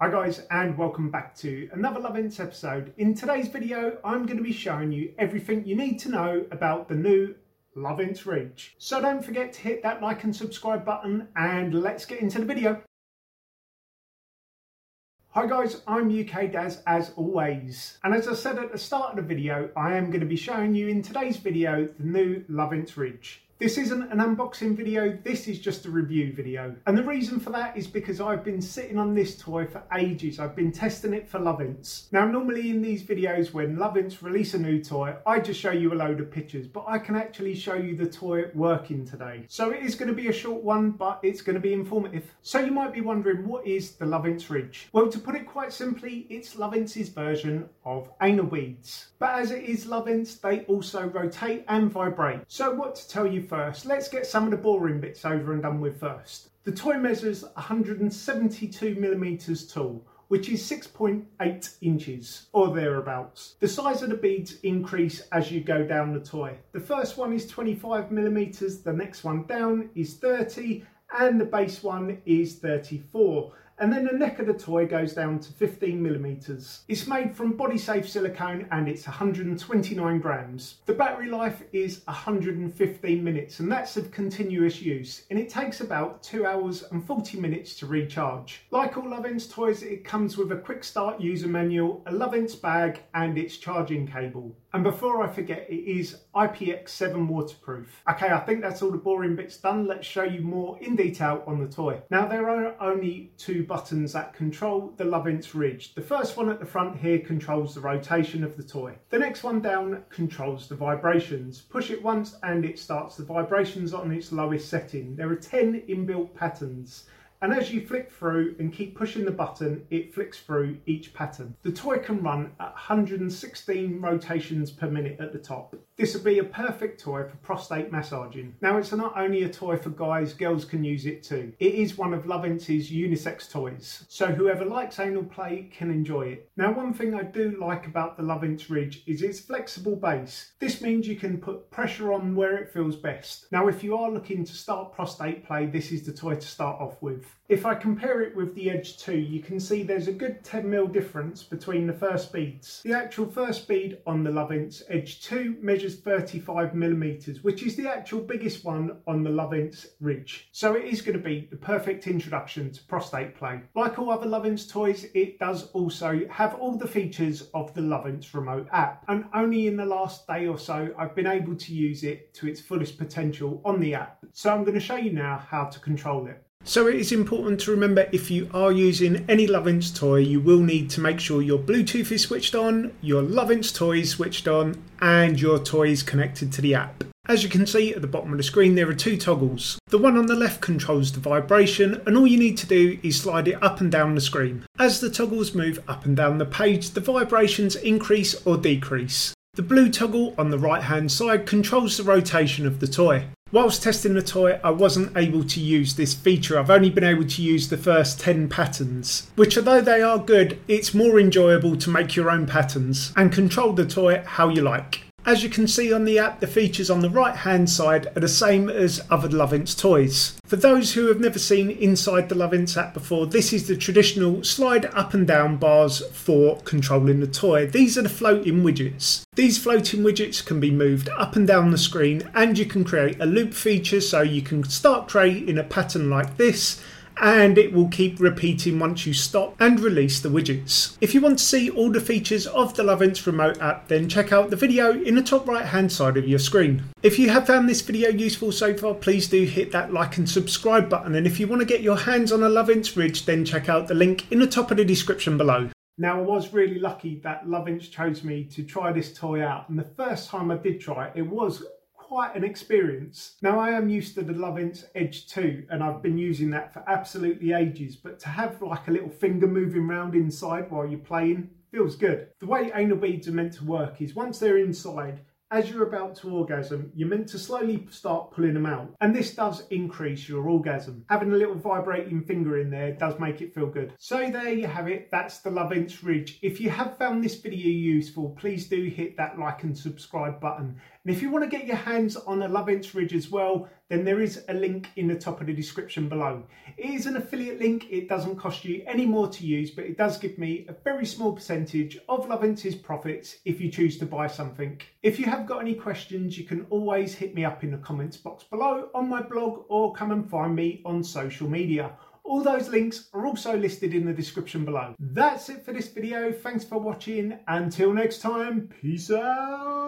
Hi guys and welcome back to another Lovense episode. In today's video I'm going to be showing you everything you need to know about the new Lovense Ridge. So don't forget to hit that like and subscribe button and let's get into the video. Hi guys, I'm UK Daz as always. And as I said at the start of the video, I am going to be showing you in today's video the new Lovense Ridge. This isn't an unboxing video, this is just a review video. And the reason for that is because I've been sitting on this toy for ages. I've been testing it for Lovense. Now normally in these videos when Lovense release a new toy, I just show you a load of pictures, but I can actually show you the toy working today. So it is going to be a short one, but it's going to be informative. So you might be wondering, what is the Lovense Ridge? Well, to put it quite simply, it's Lovense' version of anal beads. But as it is Lovense, they also rotate and vibrate. So what to tell you first, let's get some of the boring bits over and done with first. The toy measures 172 millimeters tall, which is 6.8 inches or thereabouts. The size of the beads increase as you go down the toy. The first one is 25 millimeters, the next one down is 30, and the base one is 34 and then the neck of the toy goes down to 15 millimeters. It's made from body safe silicone and it's 129 grams. The battery life is 115 minutes and that's of continuous use and it takes about 2 hours and 40 minutes to recharge. Like all Lovense toys it comes with a quick start user manual, a Lovense bag and its charging cable. And before I forget, it is IPX7 waterproof. Okay, I think that's all the boring bits done. Let's show you more in detail on the toy. Now, there are only two buttons that control the Lovense Ridge. The first one at the front here controls the rotation of the toy. The next one down controls the vibrations. Push it once and it starts the vibrations on its lowest setting. There are 10 inbuilt patterns and as you flick through and keep pushing the button, it flicks through each pattern. The toy can run at 116 rotations per minute at the top. This would be a perfect toy for prostate massaging. Now it's not only a toy for guys, girls can use it too. It is one of Lovense' unisex toys, so whoever likes anal play can enjoy it. Now one thing I do like about the Lovense Ridge is its flexible base. This means you can put pressure on where it feels best. Now if you are looking to start prostate play, this is the toy to start off with. If I compare it with the Edge 2, you can see there's a good 10mm difference between the first beads. The actual first bead on the Lovense Edge 2 measures 35mm, which is the actual biggest one on the Lovense Ridge. So it is going to be the perfect introduction to prostate play. Like all other Lovense toys, it does also have all the features of the Lovense remote app. And only in the last day or so, I've been able to use it to its fullest potential on the app. So I'm going to show you now how to control it. So it is important to remember if you are using any Lovense toy, you will need to make sure your Bluetooth is switched on, your Lovense toy is switched on, and your toy is connected to the app. As you can see at the bottom of the screen, there are two toggles. The one on the left controls the vibration, and all you need to do is slide it up and down the screen. As the toggles move up and down the page, the vibrations increase or decrease. The blue toggle on the right hand side controls the rotation of the toy. Whilst testing the toy, I wasn't able to use this feature. I've only been able to use the first 10 patterns, which although they are good, it's more enjoyable to make your own patterns and control the toy how you like. As you can see on the app, the features on the right hand side are the same as other Lovense toys. For those who have never seen inside the Lovense app before, this is the traditional slide up and down bars for controlling the toy. These are the floating widgets. These floating widgets can be moved up and down the screen and you can create a loop feature so you can start creating a pattern like this and it will keep repeating once you stop and release the widgets. If you want to see all the features of the Lovense remote app then check out the video in the top right hand side of your screen. If you have found this video useful so far please do hit that like and subscribe button and if you want to get your hands on a Lovense Ridge then check out the link in the top of the description below. Now I was really lucky that Lovense chose me to try this toy out and the first time I did try it, it was quite an experience. Now I am used to the Lovense Edge 2 and I've been using that for absolutely ages, but to have like a little finger moving around inside while you're playing feels good. The way anal beads are meant to work is once they're inside, as you're about to orgasm, you're meant to slowly start pulling them out. And this does increase your orgasm. Having a little vibrating finger in there does make it feel good. So there you have it. That's the Lovense Ridge. If you have found this video useful, please do hit that like and subscribe button. And if you want to get your hands on a Lovense Ridge as well, then there is a link in the top of the description below. It is an affiliate link, it doesn't cost you any more to use, but it does give me a very small percentage of Lovense's profits if you choose to buy something. If you have got any questions, you can always hit me up in the comments box below on my blog or come and find me on social media. All those links are also listed in the description below. That's it for this video. Thanks for watching. Until next time, peace out.